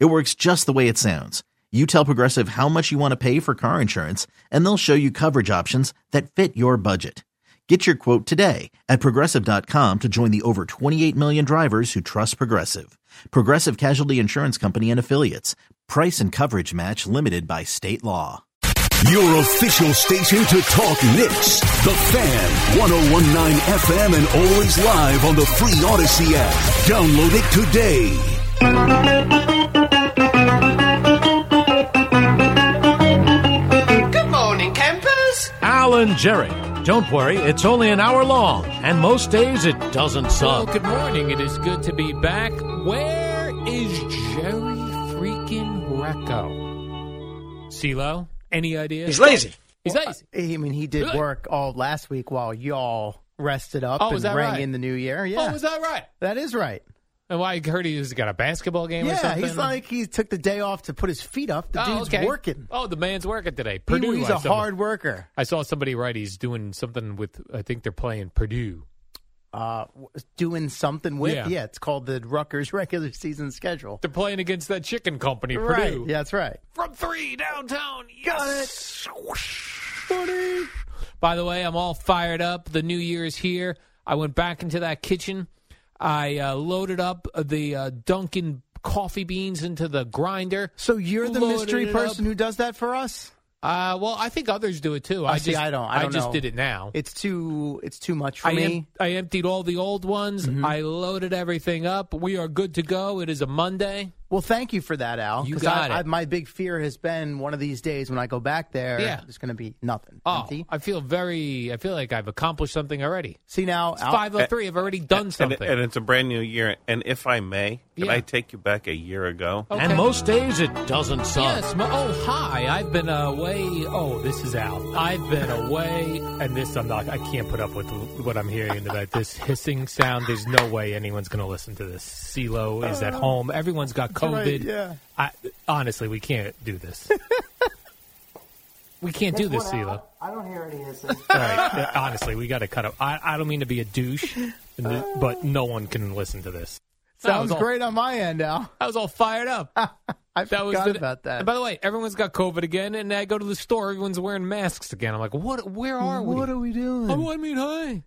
It works just the way it sounds. You tell Progressive how much you want to pay for car insurance, and they'll show you coverage options that fit your budget. Get your quote today at progressive.com to join the over 28 million drivers who trust Progressive. Progressive Casualty Insurance Company and Affiliates. Price and coverage match limited by state law. Your official station to talk Knicks. The Fan, 1019 FM, and always live on the free Odyssey app. Download it today. Alan Jerry. Don't worry, it's only an hour long, and most days it doesn't Well, suck. good morning. It is good to be back. Where is Jerry freaking Recco? CeeLo? Any idea? He's lazy. He's lazy. I mean, he did Really? work all last week while y'all rested up Oh, and rang right? in the new year. Yeah, Oh, is that right? that is right. And why I heard he's got a basketball game or Yeah, something? he's like he took the day off to put his feet up. The oh, dude's okay. working. Oh, the man's working today. Purdue. he's I a saw- hard worker. I saw somebody write he's doing something with. I think they're playing Purdue. Uh, w- doing something with Yeah. yeah. It's called the Rutgers regular season schedule. They're playing against that chicken company, Right. Purdue. Yeah, that's right. From three downtown. Got Yes. By the way, I'm all fired up. The new year is here. I went back into that kitchen. I uh, loaded up the uh, Dunkin' coffee beans into the grinder. So you're the mystery person up. who does that for us? Uh, well, I think others do it too. I I see, just I don't- I don't just know. did it now. It's too. It's too much for I, me. em- I emptied all the old ones. Mm-hmm. I loaded everything up. We are good to go. It is a Monday. Well, thank you for that, Al. You 'cause got I, it. I, my big fear has been one of these days when I go back there, Yeah. there's going to be nothing. Oh, Empty. I feel very. I feel like I've accomplished something already. See now, It's Al, five oh three. I've already done And, something. and it's a brand new year. And if I may, can I take you back a year ago? Okay. And most days it doesn't suck. Yes. mo- Oh, hi. I've been away. Oh, this is Al. I've been away, and this I'm not. I can't put up with what I'm hearing tonight. This hissing sound. There's no way anyone's going to listen to this. CeeLo is at oh. home. Everyone's got COVID. right, yeah. I, honestly, we can't do this. we can't do this, CeeLo. I don't hear any hissing. All right. Honestly, we got to cut up. I, I don't mean to be a douche, and th- but no one can listen to this. Sounds all- great on my end, Al. I was all fired up. I That was forgot the- about that. By the way, everyone's got COVID again, and I go to the store, everyone's wearing masks again. I'm like, what? Where are we? what are we doing? Oh, I mean, hi.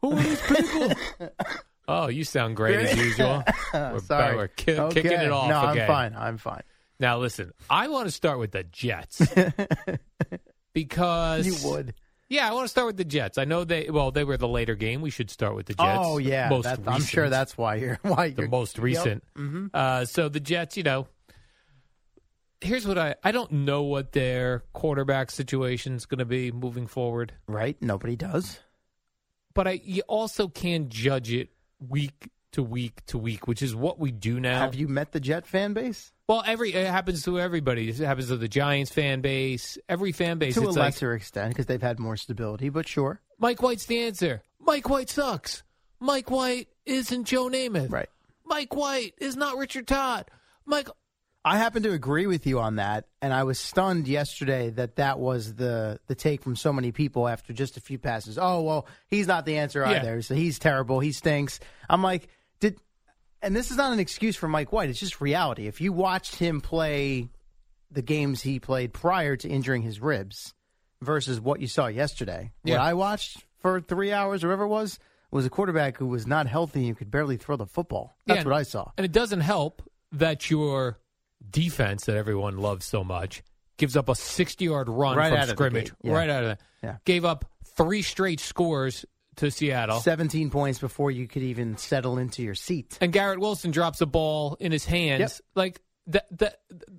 Who are these people? oh, you sound great as usual. We're, Sorry. we're ki- okay. kicking it off No. I'm fine. I'm fine. Now, listen, I want to start with the Jets because You would. Yeah, I want to start with the Jets. I know they. Well, they were the later game. We should start with the Jets. Oh yeah, most that- I'm sure that's why you're why the you're most recent. Mm-hmm. Uh, so the Jets, you know, here's what I I don't know what their quarterback situation is going to be moving forward, right. Nobody does. but I you also can judge it week to week to week, which is what we do now. Have you met the Jet fan base? well, every it happens to everybody. It happens to the Giants fan base, every fan base. to a like, lesser extent because they've had more stability, but sure. Mike White's the answer. Mike White sucks. Mike White isn't Joe Namath. Right. Mike White is not Richard Todd. Mike. I happen to agree with you on that, and I was stunned yesterday that that was the the take from so many people after just a few passes. Oh well, he's not the answer Yeah. either. So he's terrible. He stinks. I'm like, did, and this is not an excuse for Mike White. It's just reality. If you watched him play the games he played prior to injuring his ribs versus what you saw yesterday, what I watched for three hours or whatever it was was a quarterback who was not healthy and could barely throw the football. That's Yeah, what I saw. And it doesn't help that your defense that everyone loves so much gives up a 60 yard run Right from out of the scrimmage. gate, yeah. Right out of the Yeah. Gave up three straight scores to Seattle. 17 points before you could even settle into your seat. and Garrett Wilson drops a ball in his hands. Yep. Like that, that,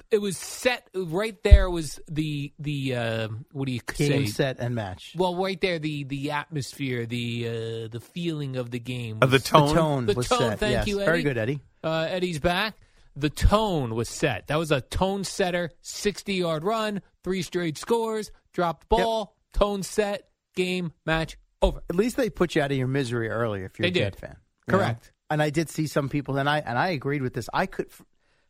it was set right there. Was the the uh, what do you Game, say? set, and match. Well, right there, the the atmosphere, the uh, the feeling of the game, Uh, the tone. The tone The was tone, set. thank yes. you, Eddie. Very good, Eddie. uh, Eddie's back. The tone was set. That was a tone setter, 60 yard run, three straight scores, dropped ball, tone set, game, match, over. At least they put you out of your misery early if you're They a Jet did. fan. you know? Correct. And I did see some people, and I and I agreed with this. I could,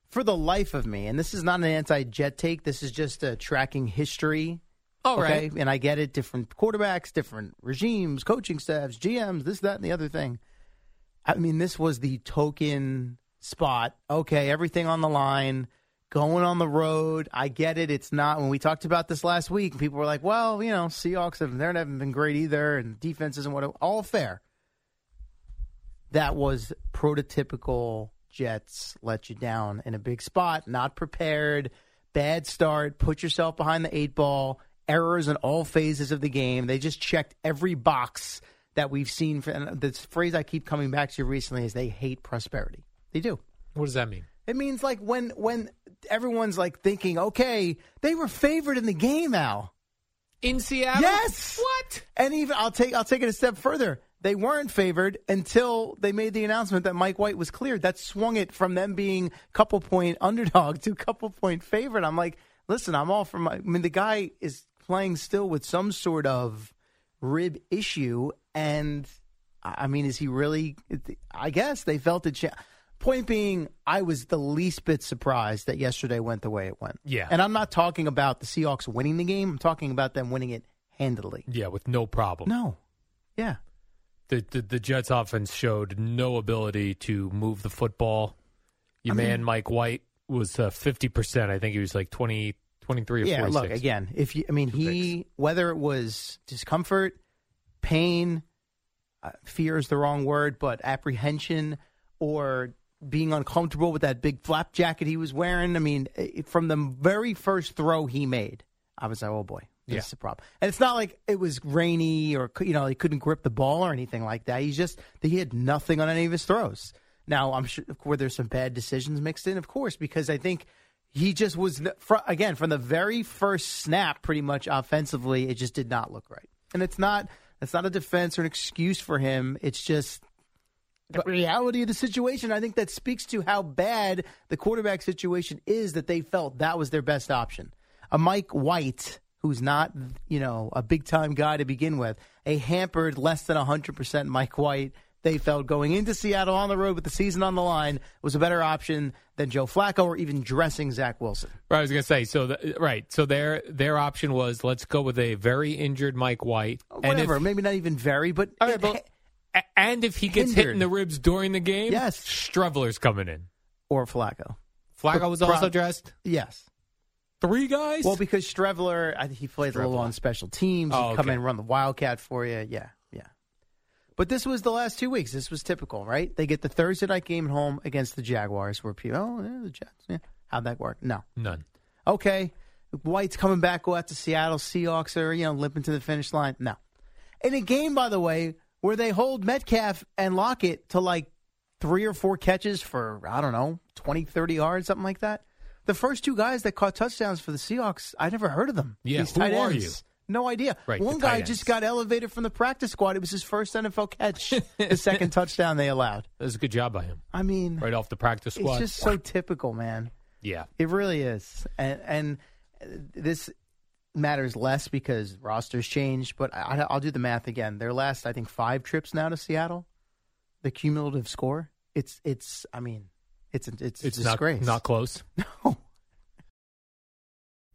for the life of me, and this is not an anti-Jet take. This is just a tracking history. All okay, right. and I get it. Different quarterbacks, different regimes, coaching staffs, GMs, this, that, and the other thing. I mean, this was the token spot. Okay, everything on the line, going on the road. I get it. It's not when we talked about this last week. People were like, "Well, you know, Seahawks have they haven't been great either, and defense isn't what all fair." That was prototypical Jets let you down in a big spot, not prepared, bad start, put yourself behind the eight ball, errors in all phases of the game. They just checked every box that we've seen. For, and this phrase I keep coming back to recently is they hate prosperity. They do. What does that mean? It means like when when everyone's like thinking, okay, they were favored in the game, Al. In Seattle? Yes. What? And even I'll take I'll take it a step further. They weren't favored until they made the announcement that Mike White was cleared. That swung it from them being couple point underdog to couple point favorite. I'm like, listen, I'm all for my. I mean, the guy is playing still with some sort of rib issue, and I mean, is he really? I guess they felt it. Cha- Point being, I was the least bit surprised that yesterday went the way it went. Yeah. and I'm not talking about the Seahawks winning the game. I'm talking about them winning it handily. Yeah, with no problem. No, yeah. The, the the Jets offense showed no ability to move the football. Your I mean- man Mike White was uh, fifty percent. I think he was like 20, 23 or yeah, 46. look again. If you, I mean, he whether it was discomfort, pain, uh, fear is the wrong word, but apprehension or being uncomfortable with that big flap jacket he was wearing. I mean, it, from the very first throw he made, I was like, oh boy, this Yeah. is a problem. And it's not like it was rainy or you know he couldn't grip the ball or anything like that. He's just he had nothing on any of his throws. Now I'm sure, of course, there's some bad decisions mixed in, of course, because I think he just was again from the very first snap, pretty much offensively, it just did not look right. And it's not it's not a defense or an excuse for him. It's just the reality of the situation. I think that speaks to how bad the quarterback situation is that they felt that was their best option. A Mike White, who's not, you know, a big time guy to begin with, a hampered less than 100% Mike White, they felt going into Seattle on the road with the season on the line was a better option than Joe Flacco or even dressing Zach Wilson. Right, I was going to say so. The, right, so their their option was let's go with a very injured Mike White, and if, Whatever, maybe not even very, but, right, but- a- and if he gets hit in the ribs during the game, Yes. Streveler's coming in. or Flacco. Flacco was also dressed. Yes. Three guys. Well, because Streveler, I think he plays a little on special teams. Oh, He'd come okay. in and run the Wildcat for you. Yeah, yeah. But this was the last two weeks. This was typical, right? They get the Thursday night game at home against the Jaguars, where people, oh, yeah, the Jets. Yeah. How'd that work? No. None. Okay. White's coming back, go out to Seattle. Seahawks are, you know, limping to the finish line. No. In a game, by the way, where they hold Metcalf and Lockett to like three or four catches for, I don't know, 20, 30 yards, something like that. The first two guys that caught touchdowns for the Seahawks, I never heard of them. Yeah, These who are ends. you? No idea. Right, One guy tight just got elevated from the practice squad. It was his first NFL catch, the second touchdown they allowed. That was a good job by him. I mean, Right off the practice squad. it's just so typical, man. yeah. It really is, and and this matters less because rosters changed. But I, I'll do the math again. Their last, I think, five trips now to Seattle, the cumulative score. It's it's. I mean, it's it's, It's a not disgrace. not close. No.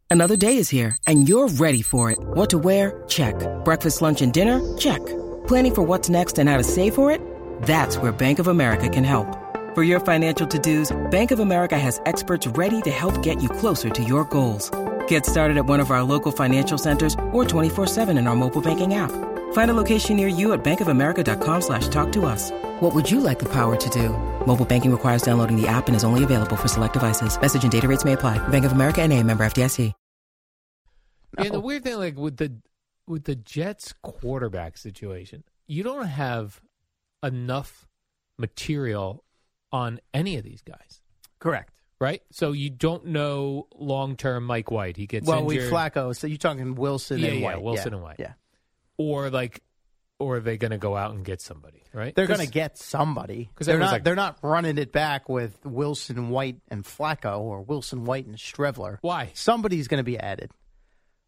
Another day is here, and you're ready for it. What to wear? Check. Breakfast, lunch, and dinner? Check. Planning for what's next and how to save for it? That's where Bank of America can help. For your financial to-dos, Bank of America has experts ready to help get you closer to your goals. Get started at one of our local financial centers or 24-7 in our mobile banking app. Find a location near you at bankofamerica.com slash talk to us. What would you like the power to do? Mobile banking requires downloading the app and is only available for select devices. Message and data rates may apply. Bank of America and a member FDIC. And the weird thing, like with the with the Jets quarterback situation, you don't have enough material on any of these guys, Correct. Right? So you don't know long term Mike White. He gets Well, we Flacco. So you're talking Wilson Yeah, and yeah, White. Wilson yeah. and White. Yeah. or like or are they going to go out and get somebody? Right? They're going to get somebody 'cause they're not. like- they're not running it back with Wilson, White, and Flacco, or Wilson, White, and Streveler. Why? Somebody's going to be added.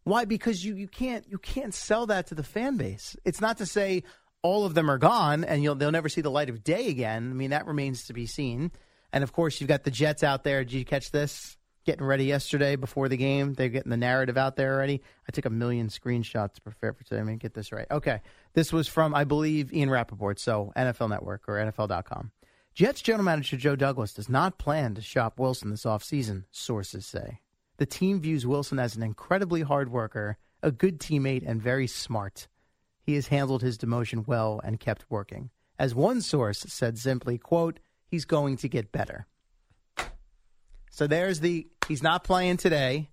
Why? Because you, you can't you can't sell that to the fan base. It's not to say all of them are gone and you'll they'll never see the light of day again. I mean that remains to be seen. And of course you've got the Jets out there. Did you catch this? Getting ready yesterday before the game. They're getting the narrative out there already. I took a million screenshots to prepare for today. I mean, get this right. Okay. This was from, I believe, Ian Rapoport, so NFL Network or NFL.com. Jets general manager Joe Douglas does not plan to shop Wilson this offseason, sources say. The team views Wilson as an incredibly hard worker, a good teammate, and very smart. He has handled his demotion well and kept working. As one source said simply, quote, he's going to get better. So there's the he's not playing today.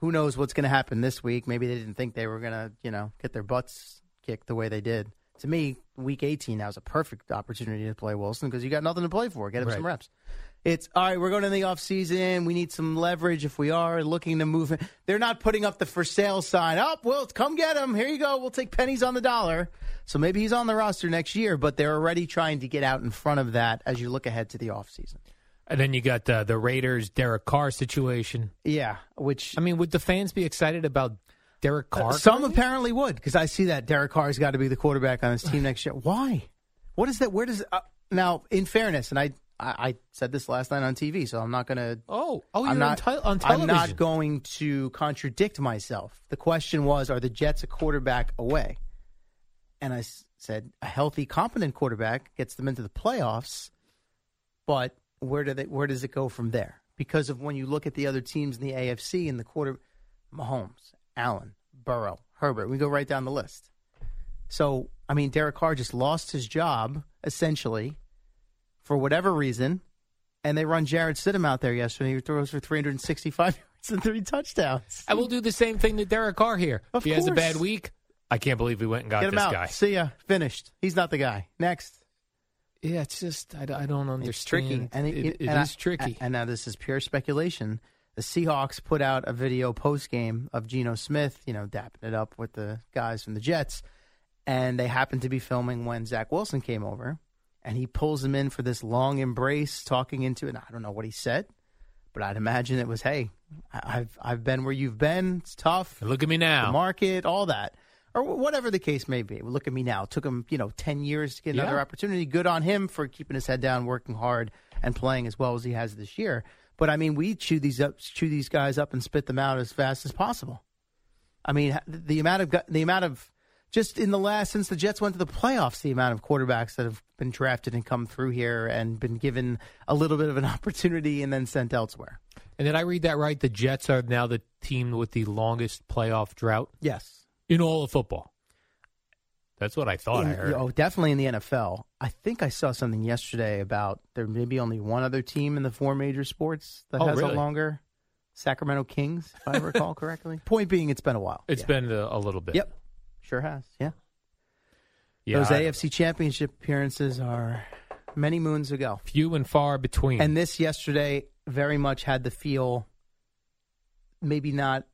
Who knows what's going to happen this week? Maybe they didn't think they were going to, you know, get their butts kicked the way they did. To me, week 18 now is a perfect opportunity to play Wilson because you got nothing to play for. Get him some reps. It's all right. We're going in the off season. We need some leverage if we are looking to move. They're not putting up the for sale sign. Up, oh, well, come get him. Here you go. We'll take pennies on the dollar. So maybe he's on the roster next year, but they're already trying to get out in front of that as you look ahead to the off season. And then you got uh, the Raiders Derek Carr situation. Yeah, which I mean, would the fans be excited about Derek Carr? Uh, Some apparently would because I see that Derek Carr's got to be the quarterback on his team next year. Why? What is that? Where does uh, now? In fairness, and I, I I said this last night on TV, so I'm not going to. Oh, oh, you're I'm not on, te- on I'm not going to contradict myself. The question was, are the Jets a quarterback away? And I s- said a healthy, competent quarterback gets them into the playoffs, but where do they? Where does it go from there? Because of when you look at the other teams in the AFC and the quarter, Mahomes, Allen, Burrow, Herbert, we go right down the list. So I mean, Derek Carr just lost his job essentially for whatever reason, and they run Jarrett Stidham out there yesterday. He throws for 365 yards and three touchdowns. I will do the same thing to Derek Carr here. Of if he has a bad week, I can't believe we went and got Get him this out. guy. See ya. Finished. He's not the guy. Next. Yeah, it's just I, I don't understand. It's tricky, and it, it, it- it and is I- tricky. And now this is pure speculation. The Seahawks put out a video post game of Geno Smith, you know, dapping it up with the guys from the Jets, and they happened to be filming when Zach Wilson came over, and he pulls him in for this long embrace, talking into it. I don't know what he said, but I'd imagine it was, "Hey, I've I've been where you've been. It's tough. Look at me now. The market, all that." Or whatever the case may be. Look at me now. It took him, you know, ten years to get another Yeah. opportunity. Good on him for keeping his head down, working hard, and playing as well as he has this year. But I mean, we chew these up, chew these guys up, and spit them out as fast as possible. I mean, the amount of the amount of just in the last since the Jets went to the playoffs, the amount of quarterbacks that have been drafted and come through here and been given a little bit of an opportunity and then sent elsewhere. And did I read that right? The Jets are now the team with the longest playoff drought Yes. in all of football. That's what I thought I heard. Oh, definitely in the NFL. I think I saw something yesterday about there may be only one other team in the four major sports that Oh, has really? a longer Sacramento Kings, if I recall correctly. Point being, it's been a while. It's Yeah. been a, a little bit. Yep. Sure has. Yeah. Yeah, Those I- AFC championship appearances are many moons ago. few and far between. And this yesterday very much had the feel maybe not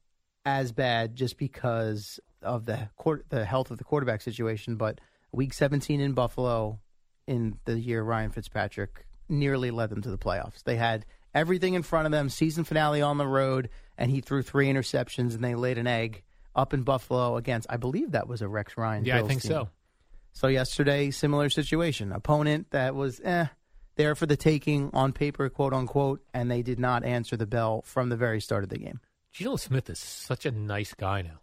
as bad just because of the quar- the health of the quarterback situation, but week 17 in Buffalo in the year Ryan Fitzpatrick nearly led them to the playoffs. They had everything in front of them, season finale on the road, and he threw three interceptions and they laid an egg up in Buffalo against I believe that was a Rex Ryan. yeah, I think team. so. So yesterday, similar situation. Opponent that was eh, there for the taking on paper, quote unquote, and they did not answer the bell from the very start of the game. Geno Smith is such a nice guy now.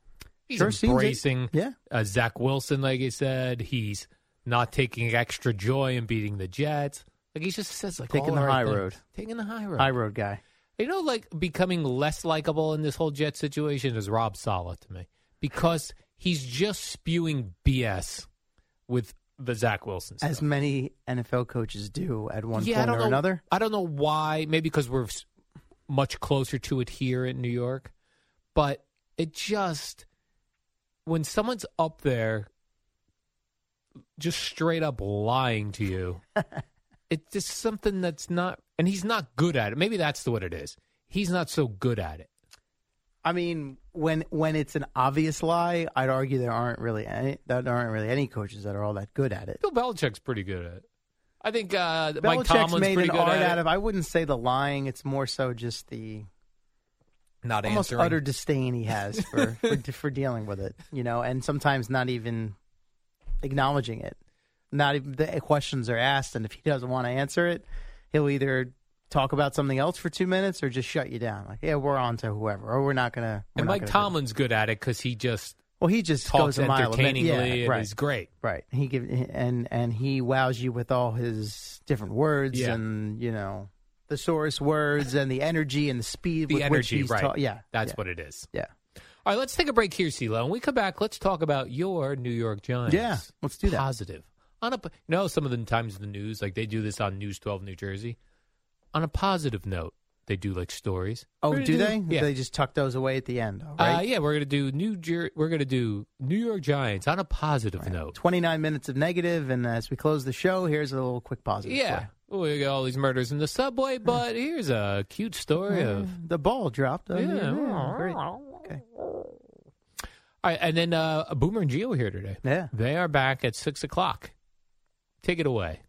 He's Sure embracing Yeah. uh, Zach Wilson, like I said. He's not taking extra joy in beating the Jets. Like he just says, like Taking the high things. road. taking the high road. High road guy. You know, like becoming less likable in this whole Jet situation is Rob Saleh to me because he's just spewing BS with the Zach Wilson stuff. As many NFL coaches do at one yeah, point or know, another. I don't know why. Maybe because we're much closer to it here in New York, but it just when someone's up there just straight up lying to you, it's just something that's not. And he's not good at it. Maybe that's what it is. He's not so good at it. I mean, when when it's an obvious lie, I'd argue there aren't really any that aren't really any coaches that are all that good at it. Bill Belichick's pretty good at it. I think uh, Mike Belichick's Tomlin's made pretty an good art at out it. of. I wouldn't say the lying; it's more so just the Not almost answering. utter disdain he has for, for for dealing with it. You know, and sometimes not even acknowledging it. Not even the questions are asked, and if he doesn't want to answer it, he'll either talk about something else for two minutes or just shut you down. Like, yeah, we're on to whoever, or we're not gonna. We're and Mike. Tomlin's good at it because he just Well, he just talks goes a mile entertainingly Yeah, and right. he's great. Right. He give and and he wows you with all his different words Yeah. and you know the source words and the energy and the speed The with which energy, he's right? ta- yeah, that's yeah. what it is. Yeah. All right, let's take a break here, CeeLo. When we come back, let's talk about your New York Giants. Yeah, let's do that. Positive. On a, you know, some of the times in the news, like they do this on News 12 New Jersey. On a positive note, they do like stories. Oh, We're do they? Yeah. They just tuck those away at the end, all Uh, right? yeah, we're gonna do New Jer- We're gonna do New York Giants on a positive note. 29 minutes of negative, and as we close the show, here's a little quick positive. for Yeah, we got all these murders in the subway, but here's a cute story you. of the ball dropped. Yeah. yeah, great. Okay. All right, and then uh, Boomer and Geo here today. Yeah. They are back at 6 o'clock. Take it away.